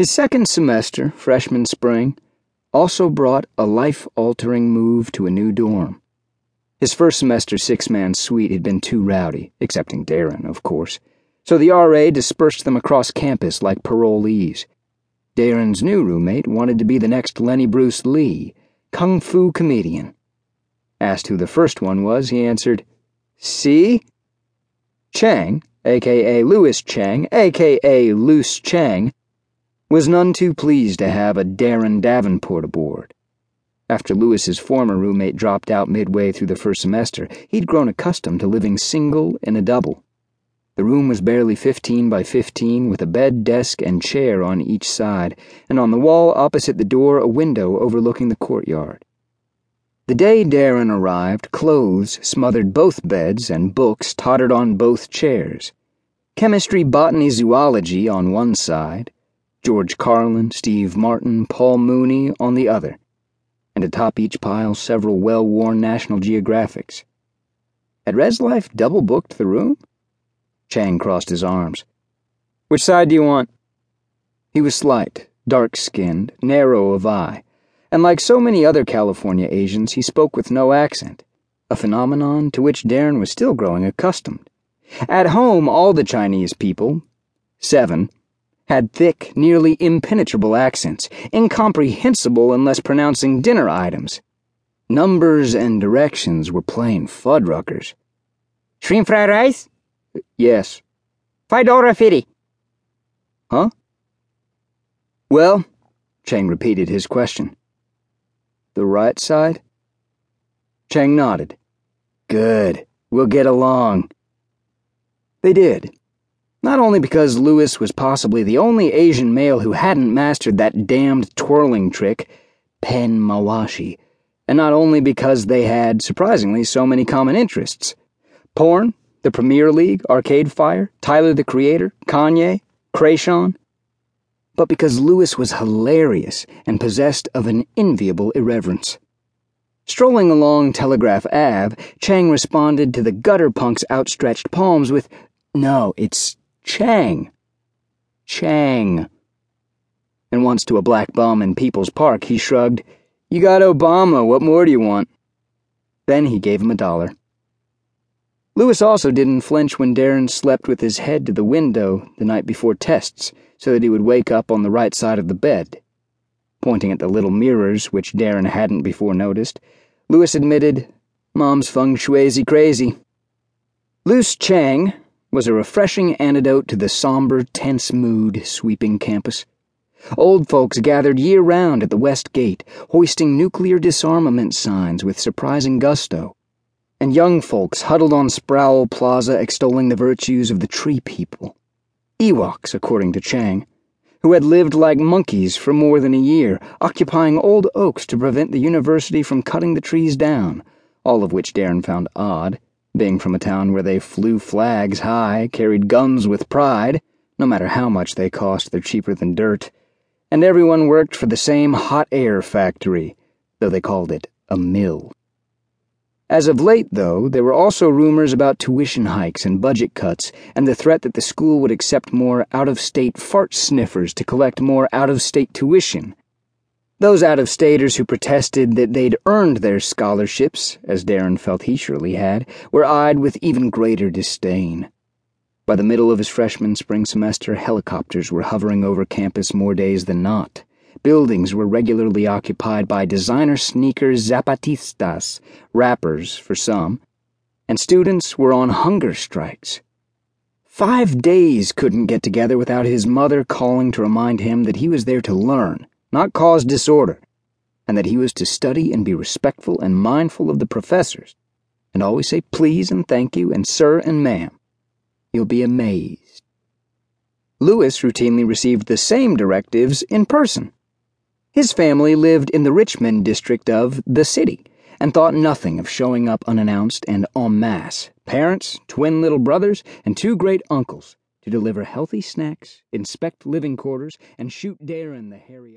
His second semester, freshman spring, also brought a life altering move to a new dorm. His first semester six man suite had been too rowdy, excepting D'aron, of course, so the RA dispersed them across campus like parolees. D'aron's new roommate wanted to be the next Lenny Bruce Lee, kung fu comedian. Asked who the first one was, he answered, See? Chang, aka Louis Chang, aka Loose Chang, was none too pleased to have a D'aron Davenport aboard. After Louis's former roommate dropped out midway through the first semester, he'd grown accustomed to living single in a double. The room was barely 15 by 15 with a bed, desk, and chair on each side, and on the wall opposite the door a window overlooking the courtyard. The day D'aron arrived, clothes smothered both beds and books tottered on both chairs. Chemistry, botany, zoology on one side, George Carlin, Steve Martin, Paul Mooney on the other, and atop each pile several well worn National Geographics. Had Reslife double booked the room? Chang crossed his arms. Which side do you want? He was slight, dark skinned, narrow of eye, and like so many other California Asians, he spoke with no accent, a phenomenon to which D'aron was still growing accustomed. At home, all the Chinese people, seven, had thick, nearly impenetrable accents, incomprehensible unless pronouncing dinner items. Numbers and directions were plain fuddruckers. Shrimp fried rice? Yes. Five dollar fifty. Huh? Well, Chang repeated his question. The right side? Chang nodded. Good. We'll get along. They did. Not only because Louis was possibly the only Asian male who hadn't mastered that damned twirling trick, pen mawashi, and not only because they had, surprisingly, so many common interests porn, the Premier League, Arcade Fire, Tyler the Creator, Kanye, Kreayshawn, but because Louis was hilarious and possessed of an enviable irreverence. Strolling along Telegraph Ave, Chang responded to the gutter punk's outstretched palms with, No, it's Chang. Chang. And once to a black bum in People's Park, he shrugged, You got Obama, what more do you want? Then he gave him a dollar. Louis also didn't flinch when D'aron slept with his head to the window the night before tests so that he would wake up on the right side of the bed. Pointing at the little mirrors, which D'aron hadn't before noticed, Louis admitted, Mom's feng shuizy crazy. Loose Chang was a refreshing antidote to the somber, tense mood sweeping campus. Old folks gathered year round at the West Gate, hoisting nuclear disarmament signs with surprising gusto. And young folks huddled on Sproul Plaza extolling the virtues of the tree people. Ewoks, according to Chang, who had lived like monkeys for more than a year, occupying old oaks to prevent the university from cutting the trees down, all of which D'aron found odd being from a town where they flew flags high, carried guns with pride, no matter how much they cost, they're cheaper than dirt, and everyone worked for the same hot air factory, though they called it a mill. As of late, though, there were also rumors about tuition hikes and budget cuts, and the threat that the school would accept more out of state fart sniffers to collect more out of state tuition those out of staters who protested that they'd earned their scholarships, as D'aron felt he surely had, were eyed with even greater disdain. By the middle of his freshman spring semester, helicopters were hovering over campus more days than not. Buildings were regularly occupied by designer sneaker zapatistas, rappers for some, and students were on hunger strikes. Five days couldn't get together without his mother calling to remind him that he was there to learn not cause disorder, and that he was to study and be respectful and mindful of the professors, and always say please and thank you and sir and ma'am. You'll be amazed. Louis routinely received the same directives in person. His family lived in the Richmond district of the city and thought nothing of showing up unannounced and en masse parents, twin little brothers, and two great uncles to deliver healthy snacks, inspect living quarters, and shoot D'aron the hairy